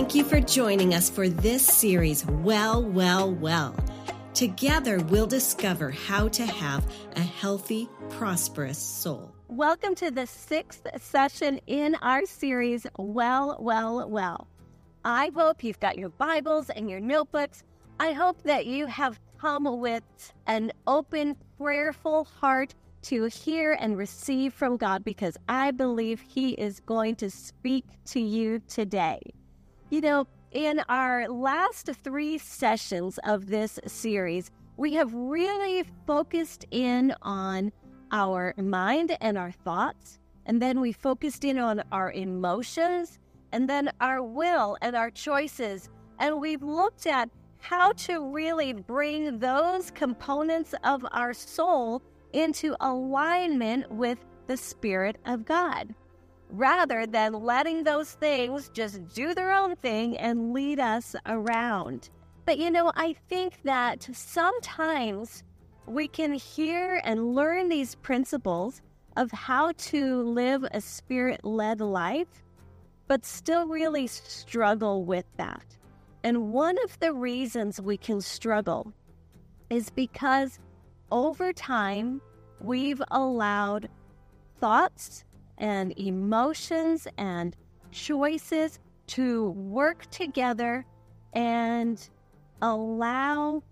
Thank you for joining us for this series, Well, Well, Well. Together, we'll discover how to have a healthy, prosperous soul. Welcome to the sixth session in our series, Well, Well, Well. I hope you've got your Bibles and your notebooks. I hope that you have come with an open, prayerful heart to hear and receive from God because I believe He is going to speak to you today. You know, in our last three sessions of this series, we have really focused in on our mind and our thoughts, and then we focused in on our emotions, and then our will and our choices. And we've looked at how to really bring those components of our soul into alignment with the Spirit of God rather than letting those things just do their own thing and lead us around. But you know, I think that sometimes we can hear and learn these principles of how to live a spirit led life, but still really struggle with that. And one of the reasons we can struggle is because over time we've allowed thoughts and emotions and choices to work together and allow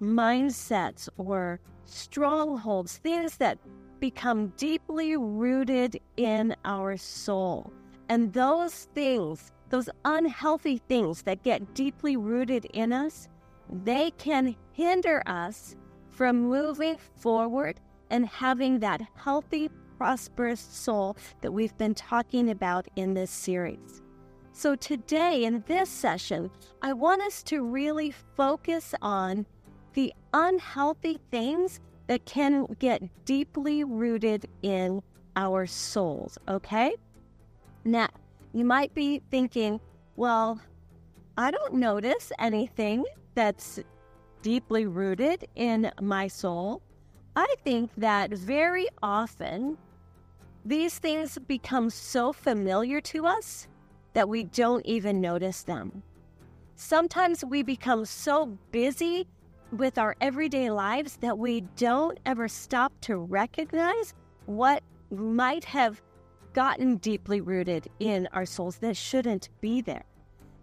mindsets or strongholds, things that become deeply rooted in our soul. And those things, those unhealthy things that get deeply rooted in us, they can hinder us from moving forward and having that healthy prosperous soul that we've been talking about in this series. So, today in this session, I want us to really focus on the unhealthy things that can get deeply rooted in our souls, okay? Now, you might be thinking, well, I don't notice anything that's deeply rooted in my soul. I think that very often these things become so familiar to us that we don't even notice them. Sometimes we become so busy with our everyday lives that we don't ever stop to recognize what might have gotten deeply rooted in our souls that shouldn't be there.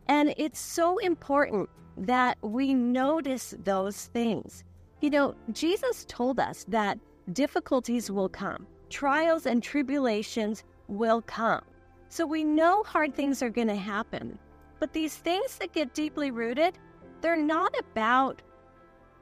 And it's so important that we notice those things. You know, Jesus told us that difficulties will come trials and tribulations will come. So we know hard things are going to happen. But these things that get deeply rooted, they're not about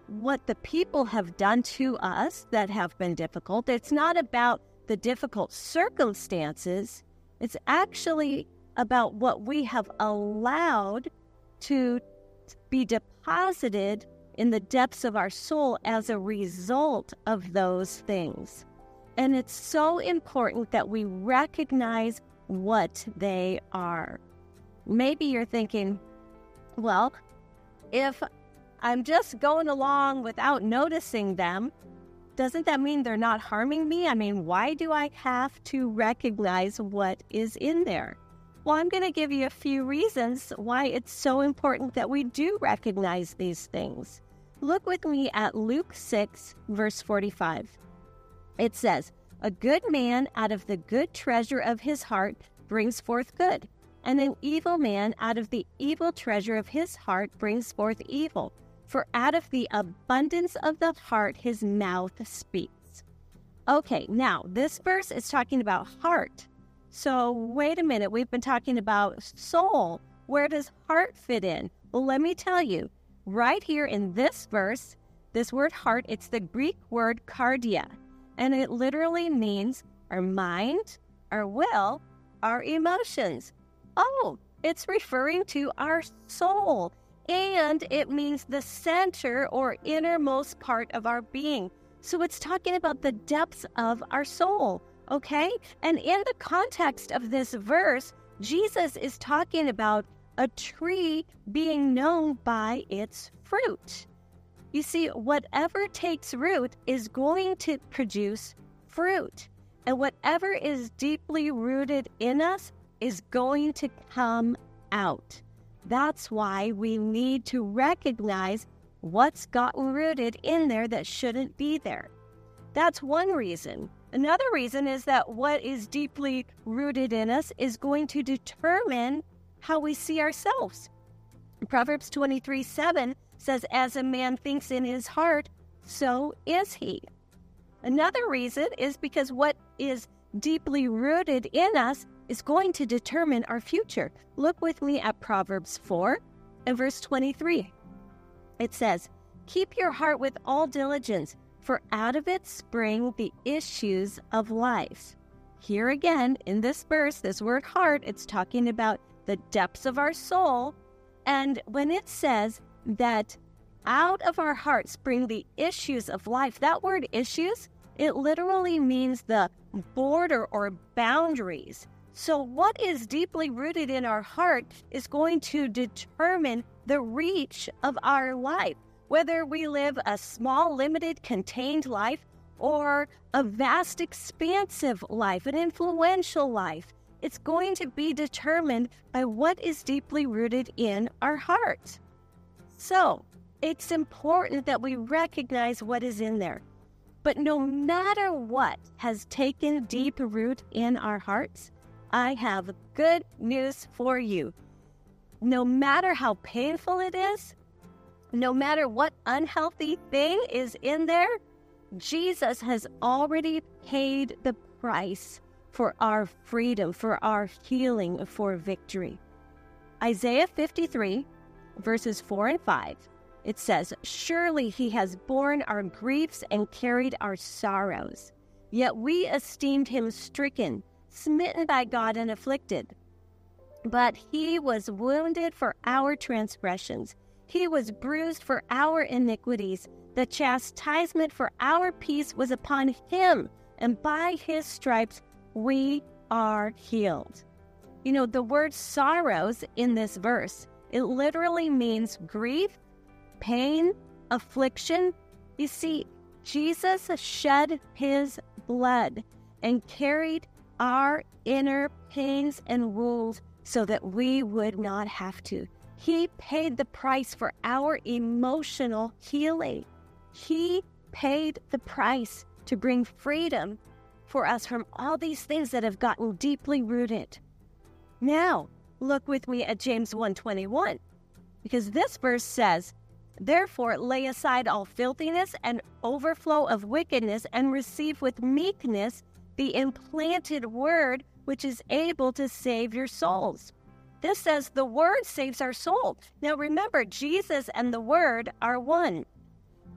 what the people have done to us that have been difficult. It's not about the difficult circumstances. It's actually about what we have allowed to be deposited in the depths of our soul as a result of those things. And it's so important that we recognize what they are. Maybe you're thinking, well, if I'm just going along without noticing them, doesn't that mean they're not harming me? I mean, why do I have to recognize what is in there? Well, I'm going to give you a few reasons why it's so important that we do recognize these things. Look with me at Luke 6, verse 45. It says, A good man out of the good treasure of his heart brings forth good, and an evil man out of the evil treasure of his heart brings forth evil. For out of the abundance of the heart his mouth speaks. Okay, now this verse is talking about heart. So wait a minute, we've been talking about soul. Where does heart fit in? Well, let me tell you, right here in this verse, this word heart, it's the Greek word cardia and it literally means our mind, our will, our emotions. Oh, it's referring to our soul, and it means the center or innermost part of our being. So it's talking about the depths of our soul, okay? And in the context of this verse, Jesus is talking about a tree being known by its fruit. You see, whatever takes root is going to produce fruit. And whatever is deeply rooted in us is going to come out. That's why we need to recognize what's gotten rooted in there that shouldn't be there. That's one reason. Another reason is that what is deeply rooted in us is going to determine how we see ourselves. Proverbs 23 7 says, As a man thinks in his heart, so is he. Another reason is because what is deeply rooted in us is going to determine our future. Look with me at Proverbs 4 and verse 23. It says, Keep your heart with all diligence, for out of it spring the issues of life. Here again, in this verse, this word heart, it's talking about the depths of our soul. And when it says that out of our heart spring the issues of life, that word issues, it literally means the border or boundaries. So, what is deeply rooted in our heart is going to determine the reach of our life, whether we live a small, limited, contained life or a vast, expansive life, an influential life. It's going to be determined by what is deeply rooted in our heart. So, it's important that we recognize what is in there. But no matter what has taken deep root in our hearts, I have good news for you. No matter how painful it is, no matter what unhealthy thing is in there, Jesus has already paid the price for our freedom, for our healing, for victory. Isaiah 53, verses 4 and 5, it says, Surely he has borne our griefs and carried our sorrows. Yet we esteemed him stricken smitten by God and afflicted. But he was wounded for our transgressions, he was bruised for our iniquities. The chastisement for our peace was upon him, and by his stripes we are healed. You know, the word sorrows in this verse, it literally means grief, pain, affliction. You see, Jesus shed his blood and carried our inner pains and wounds so that we would not have to. He paid the price for our emotional healing. He paid the price to bring freedom for us from all these things that have gotten deeply rooted. Now, look with me at James 1:21 because this verse says, "Therefore lay aside all filthiness and overflow of wickedness and receive with meekness the implanted word which is able to save your souls. This says the word saves our soul. Now remember, Jesus and the word are one.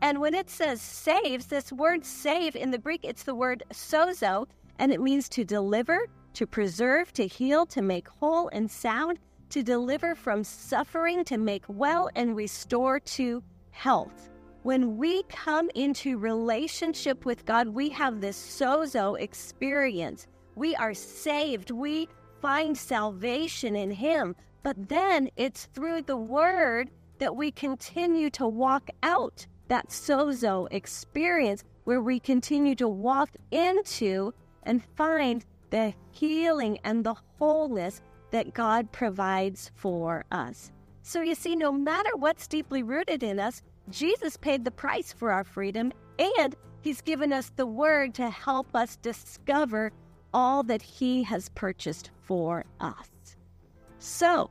And when it says saves, this word save in the Greek, it's the word sozo, and it means to deliver, to preserve, to heal, to make whole and sound, to deliver from suffering, to make well, and restore to health. When we come into relationship with God, we have this sozo experience. We are saved. We find salvation in Him. But then it's through the Word that we continue to walk out that sozo experience where we continue to walk into and find the healing and the wholeness that God provides for us. So you see, no matter what's deeply rooted in us, Jesus paid the price for our freedom, and He's given us the Word to help us discover all that He has purchased for us. So,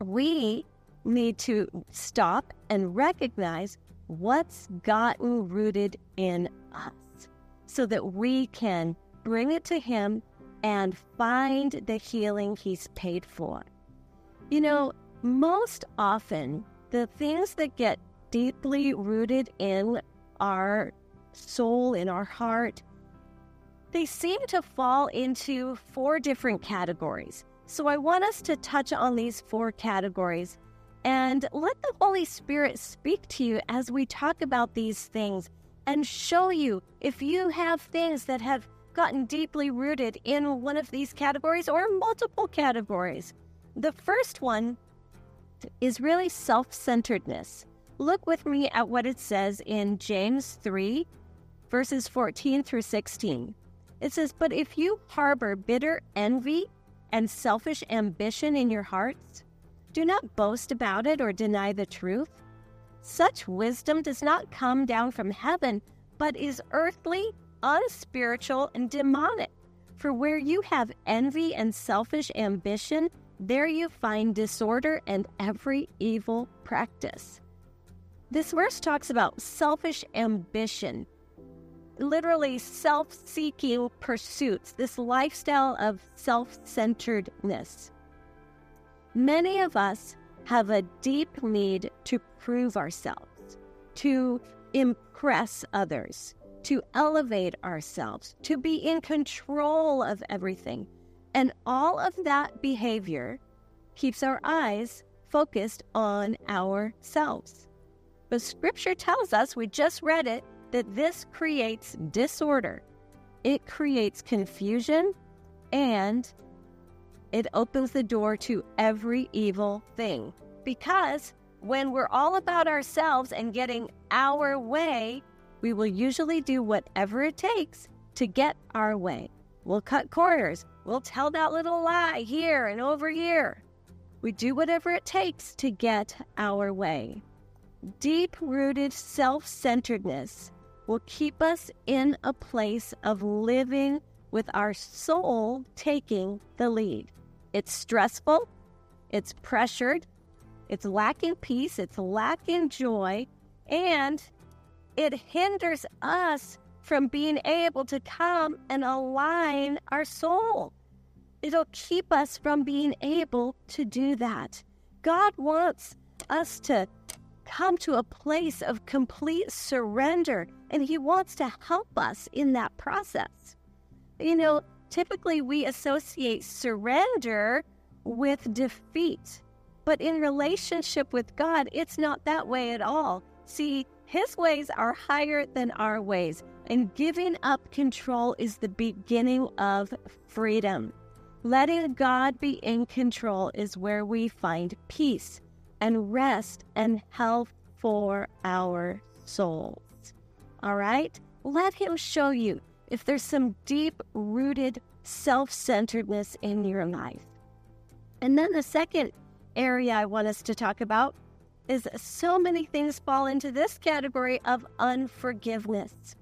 we need to stop and recognize what's gotten rooted in us so that we can bring it to Him and find the healing He's paid for. You know, most often, the things that get deeply rooted in our soul, in our heart, they seem to fall into four different categories. So I want us to touch on these four categories and let the Holy Spirit speak to you as we talk about these things and show you if you have things that have gotten deeply rooted in one of these categories or multiple categories. The first one is really self centeredness. Look with me at what it says in James 3, verses 14 through 16. It says, But if you harbor bitter envy and selfish ambition in your hearts, Do not boast about it or deny the truth. Such wisdom does not come down from heaven, but is earthly, unspiritual, and demonic. For where you have envy and selfish ambition, there you find disorder and every evil practice. This verse talks about selfish ambition, literally self seeking pursuits, this lifestyle of self centeredness. Many of us have a deep need to prove ourselves, to impress others, to elevate ourselves, to be in control of everything. And all of that behavior keeps our eyes focused on ourselves. But scripture tells us, we just read it, that this creates disorder. It creates confusion and it opens the door to every evil thing. Because when we're all about ourselves and getting our way, we will usually do whatever it takes to get our way. We'll cut corners. We'll tell that little lie here and over here. We do whatever it takes to get our way. Deep rooted self centeredness will keep us in a place of living with our soul taking the lead. It's stressful, it's pressured, it's lacking peace, it's lacking joy, and it hinders us from being able to come and align our soul. It'll keep us from being able to do that. God wants us to come to a place of complete surrender, and He wants to help us in that process. You know, typically we associate surrender with defeat, but in relationship with God, it's not that way at all. See, His ways are higher than our ways, and giving up control is the beginning of freedom. Letting God be in control is where we find peace and rest and health for our souls. All right? Let Him show you if there's some deep rooted self centeredness in your life. And then the second area I want us to talk about is so many things fall into this category of unforgiveness.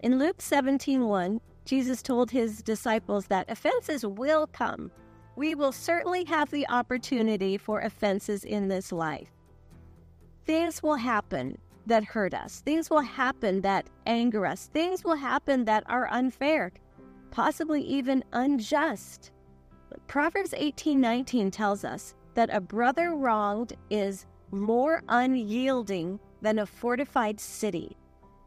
In Luke 17 Jesus told his disciples that offenses will come we will certainly have the opportunity for offenses in this life. Things will happen that hurt us, things will happen that anger us, things will happen that are unfair, possibly even unjust. Proverbs 18:19 tells us that a brother wronged is more unyielding than a fortified city.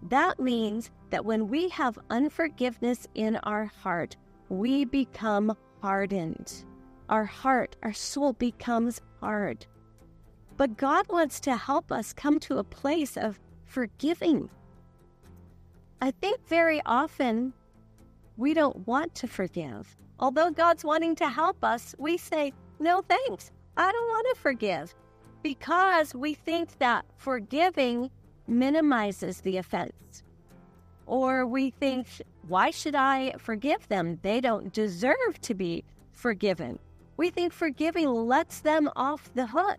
That means that when we have unforgiveness in our heart, we become hardened our heart, our soul becomes hard. But God wants to help us come to a place of forgiving. I think very often we don't want to forgive. Although God's wanting to help us, we say, no thanks, I don't want to forgive because we think that forgiving minimizes the offense. Or we think, why should I forgive them? They don't deserve to be forgiven. We think forgiving lets them off the hook.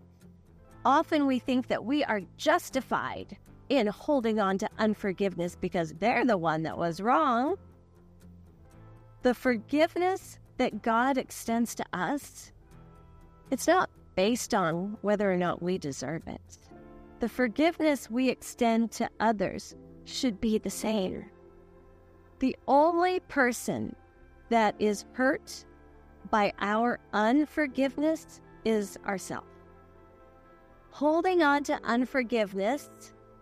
Often we think that we are justified in holding on to unforgiveness because they're the one that was wrong. The forgiveness that God extends to us, it's not based on whether or not we deserve it. The forgiveness we extend to others should be the same. The only person that is hurt by our unforgiveness is ourself. Holding on to unforgiveness,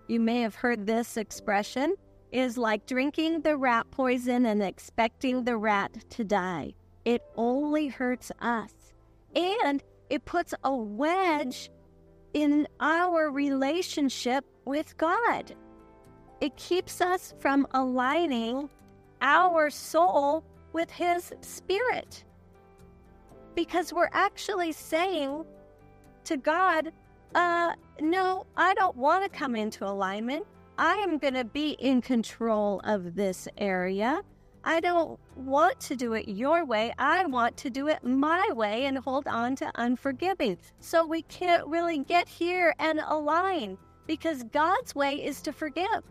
you may have heard this expression, is like drinking the rat poison and expecting the rat to die. It only hurts us. And it puts a wedge in our relationship with God. It keeps us from aligning our soul with His Spirit because we're actually saying to God, uh, no, I don't want to come into alignment. I am going to be in control of this area. I don't want to do it your way. I want to do it my way and hold on to unforgiving. So we can't really get here and align because God's way is to forgive.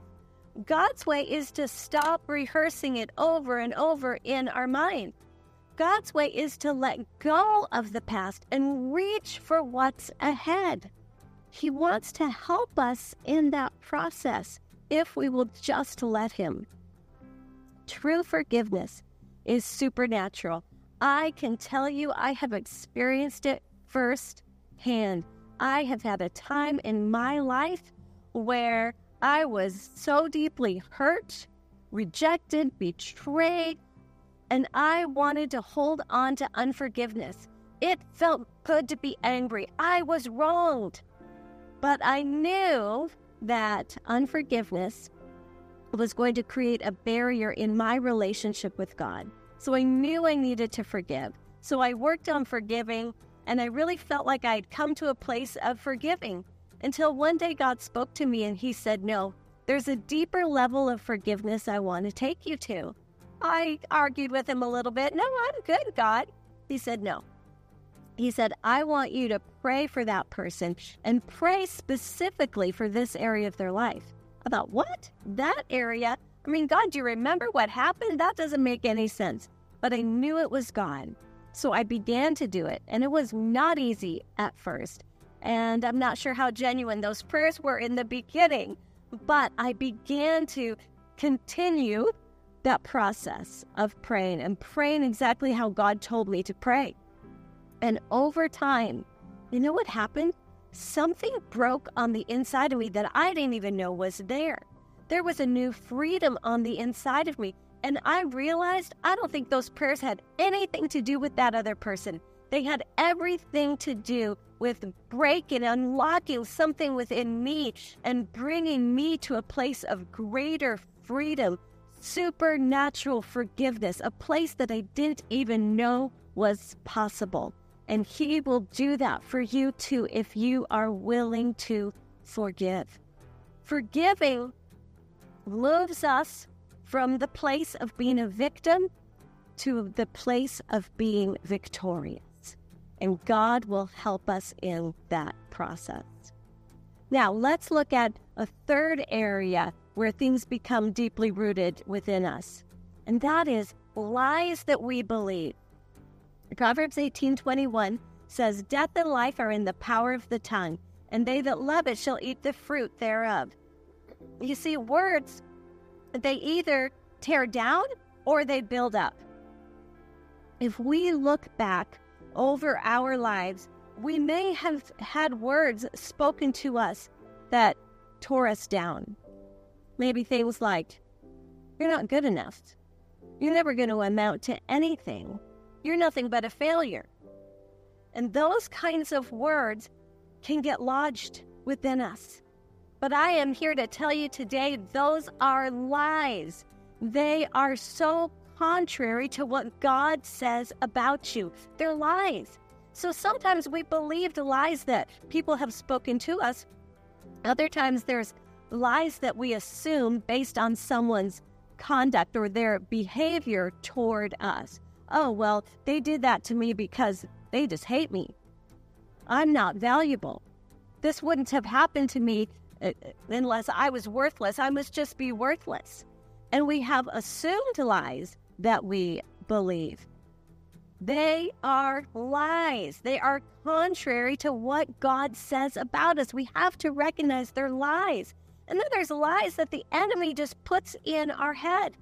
God's way is to stop rehearsing it over and over in our mind. God's way is to let go of the past and reach for what's ahead. He wants to help us in that process if we will just let Him. True forgiveness is supernatural. I can tell you, I have experienced it firsthand. I have had a time in my life where I was so deeply hurt, rejected, betrayed, and I wanted to hold on to unforgiveness. It felt good to be angry. I was wronged. But I knew that unforgiveness was going to create a barrier in my relationship with God. So I knew I needed to forgive. So I worked on forgiving, and I really felt like I'd come to a place of forgiving until one day God spoke to me and He said, No, there's a deeper level of forgiveness I want to take you to. I argued with Him a little bit. No, I'm good, God. He said, No. He said, I want you to pray for that person and pray specifically for this area of their life about what? That area? I mean, God, do you remember what happened? That doesn't make any sense. But I knew it was God. So I began to do it. And it was not easy at first. And I'm not sure how genuine those prayers were in the beginning. But I began to continue that process of praying and praying exactly how God told me to pray. And over time, you know what happened? Something broke on the inside of me that I didn't even know was there. There was a new freedom on the inside of me. And I realized I don't think those prayers had anything to do with that other person. They had everything to do with breaking, unlocking something within me and bringing me to a place of greater freedom, supernatural forgiveness, a place that I didn't even know was possible. And He will do that for you too if you are willing to forgive. Forgiving moves us from the place of being a victim to the place of being victorious. And God will help us in that process. Now, let's look at a third area where things become deeply rooted within us, and that is lies that we believe. Proverbs 18:21 says, "Death and life are in the power of the tongue, and they that love it shall eat the fruit thereof." You see, words they either tear down or they build up. If we look back over our lives, we may have had words spoken to us that tore us down. Maybe things like, You're not good enough. You're never going to amount to anything. You're nothing but a failure. And those kinds of words can get lodged within us. But I am here to tell you today those are lies. They are so contrary to what God says about you. They're lies. So sometimes we believe the lies that people have spoken to us. Other times there's lies that we assume based on someone's conduct or their behavior toward us oh, well, they did that to me because they just hate me. I'm not valuable. This wouldn't have happened to me uh, unless I was worthless. I must just be worthless. And we have assumed lies that we believe. They are lies. They are contrary to what God says about us. We have to recognize they're lies. And then there's lies that the enemy just puts in our head.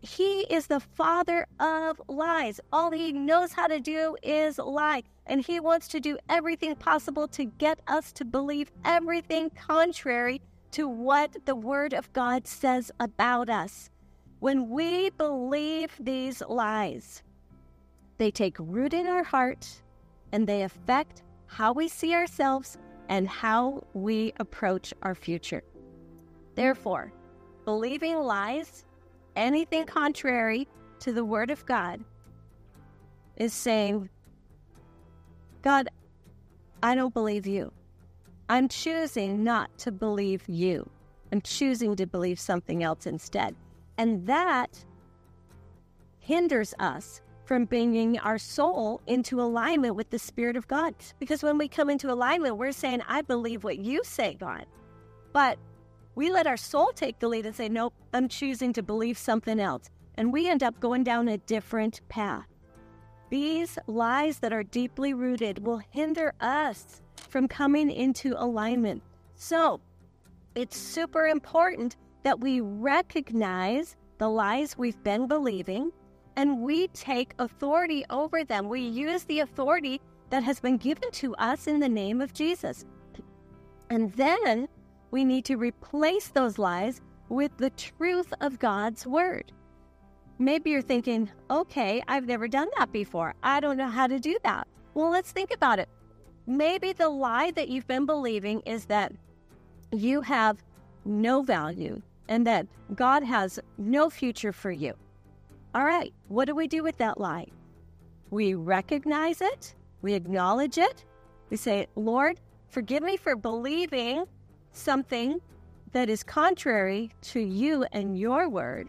He is the father of lies. All he knows how to do is lie. And he wants to do everything possible to get us to believe everything contrary to what the Word of God says about us. When we believe these lies, they take root in our heart and they affect how we see ourselves and how we approach our future. Therefore, believing lies anything contrary to the Word of God is saying, God, I don't believe you. I'm choosing not to believe you. I'm choosing to believe something else instead. And that hinders us from bringing our soul into alignment with the Spirit of God. Because when we come into alignment, we're saying, I believe what you say, God. But we let our soul take the lead and say, Nope, I'm choosing to believe something else. And we end up going down a different path. These lies that are deeply rooted will hinder us from coming into alignment. So it's super important that we recognize the lies we've been believing and we take authority over them. We use the authority that has been given to us in the name of Jesus. And then we need to replace those lies with the truth of God's word. Maybe you're thinking, okay, I've never done that before. I don't know how to do that. Well, let's think about it. Maybe the lie that you've been believing is that you have no value and that God has no future for you. All right, what do we do with that lie? We recognize it, we acknowledge it, we say, Lord, forgive me for believing something that is contrary to you and your word.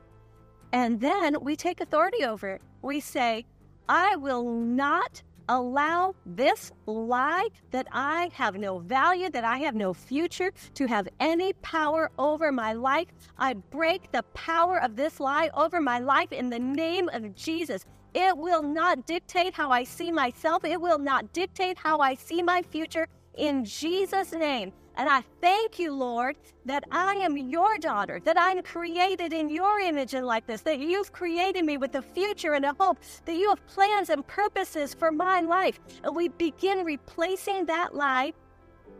And then we take authority over it. We say, I will not allow this lie that I have no value, that I have no future, to have any power over my life. I break the power of this lie over my life in the name of Jesus. It will not dictate how I see myself, it will not dictate how I see my future in Jesus' name. And I thank you, Lord, that I am your daughter, that I'm created in your image and likeness, that you've created me with a future and a hope, that you have plans and purposes for my life. And we begin replacing that lie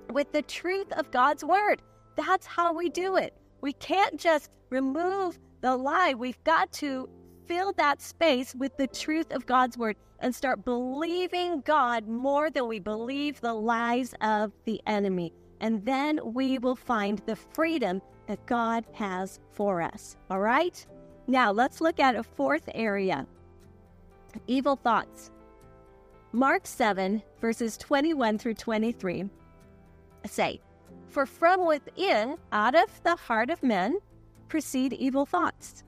with the truth of God's word. That's how we do it. We can't just remove the lie. We've got to fill that space with the truth of God's word and start believing God more than we believe the lies of the enemy and then we will find the freedom that God has for us. All right? Now, let's look at a fourth area evil thoughts. Mark 7, verses 21 through 23 say, For from within, out of the heart of men, proceed evil thoughts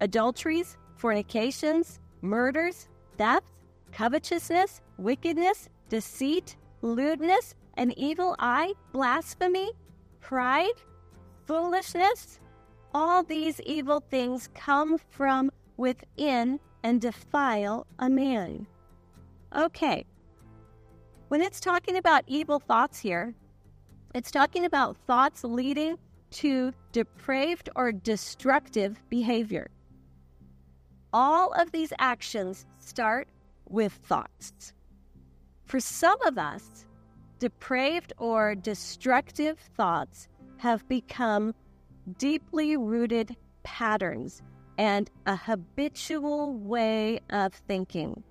adulteries, fornications, murders, thefts, covetousness, wickedness, deceit, lewdness an evil eye, blasphemy, pride, foolishness. All these evil things come from within and defile a man. Okay, when it's talking about evil thoughts here, it's talking about thoughts leading to depraved or destructive behavior. All of these actions start with thoughts. For some of us, depraved or destructive thoughts have become deeply rooted patterns and a habitual way of thinking.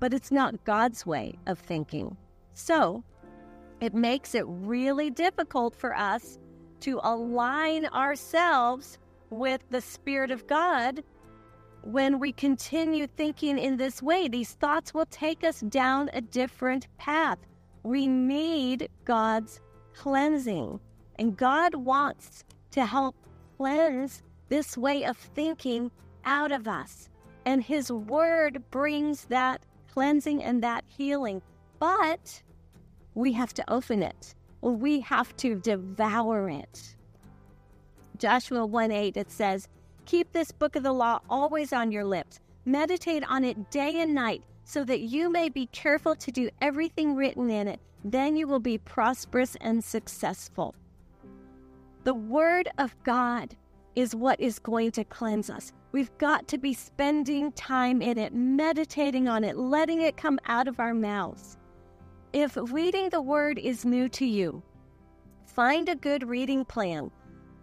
But it's not God's way of thinking. So it makes it really difficult for us to align ourselves with the Spirit of God when we continue thinking in this way. These thoughts will take us down a different path we need God's cleansing. And God wants to help cleanse this way of thinking out of us. And His Word brings that cleansing and that healing. But we have to open it, we have to devour it. Joshua 1 8, it says, Keep this book of the law always on your lips, meditate on it day and night so that you may be careful to do everything written in it. Then you will be prosperous and successful. The Word of God is what is going to cleanse us. We've got to be spending time in it, meditating on it, letting it come out of our mouths. If reading the Word is new to you, find a good reading plan.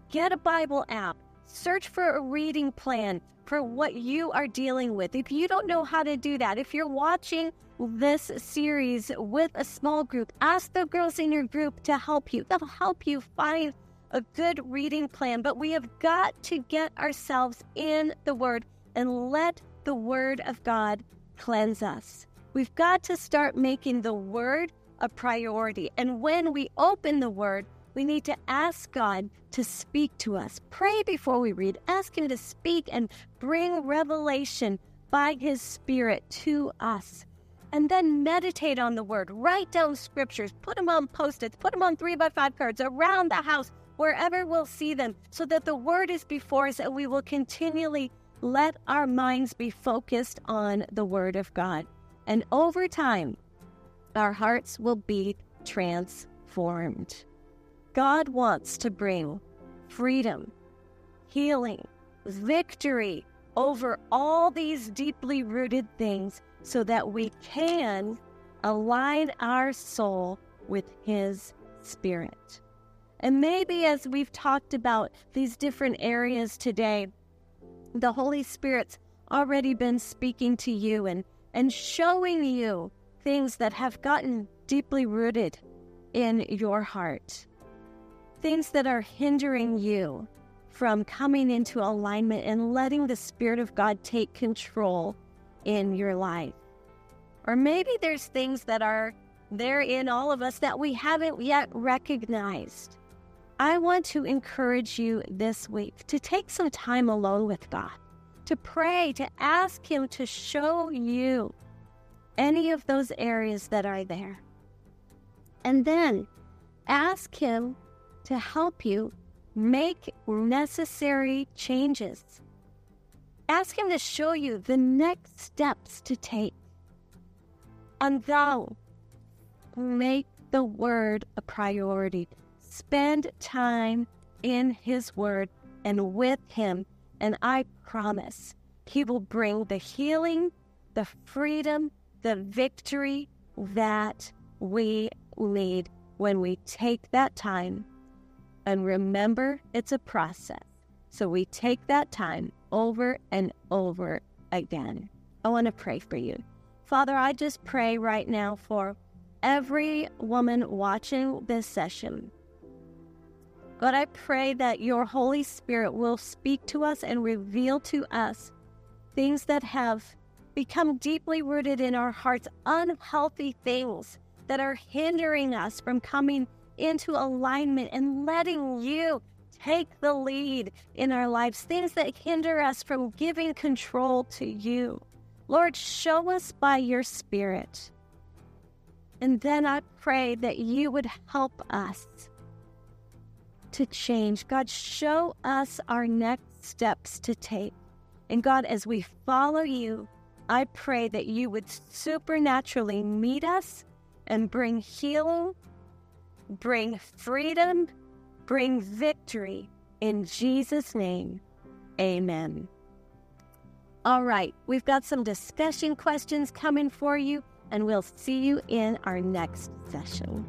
Get a Bible app. Search for a reading plan for what you are dealing with. If you don't know how to do that, if you're watching this series with a small group, ask the girls in your group to help you. They'll help you find a good reading plan. But we have got to get ourselves in the Word and let the Word of God cleanse us. We've got to start making the Word a priority. And when we open the Word, we need to ask God to speak to us. Pray before we read. Ask Him to speak and bring revelation by His Spirit to us. And then meditate on the Word. Write down scriptures. Put them on post its. Put them on three by five cards around the house, wherever we'll see them, so that the Word is before us and we will continually let our minds be focused on the Word of God. And over time, our hearts will be transformed. God wants to bring freedom, healing, victory over all these deeply rooted things so that we can align our soul with His Spirit. And maybe as we've talked about these different areas today, the Holy Spirit's already been speaking to you and, and showing you things that have gotten deeply rooted in your heart, things that are hindering you from coming into alignment and letting the Spirit of God take control in your life. Or maybe there's things that are there in all of us that we haven't yet recognized. I want to encourage you this week to take some time alone with God, to pray, to ask Him to show you any of those areas that are there. And then ask Him to help you make necessary changes. Ask Him to show you the next steps to take. And thou make the Word a priority. Spend time in His Word and with Him, and I promise He will bring the healing, the freedom, the victory that we need when we take that time and remember it's a process. So we take that time over and over again. I want to pray for you. Father, I just pray right now for every woman watching this session. God, I pray that your Holy Spirit will speak to us and reveal to us things that have become deeply rooted in our hearts, unhealthy things that are hindering us from coming into alignment and letting you take the lead in our lives, things that hinder us from giving control to you. Lord, show us by your Spirit. And then I pray that you would help us to change. God, show us our next steps to take. And God, as we follow you, I pray that you would supernaturally meet us and bring healing, bring freedom, bring victory. In Jesus' name, amen. All right, we've got some discussion questions coming for you, and we'll see you in our next session.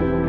You.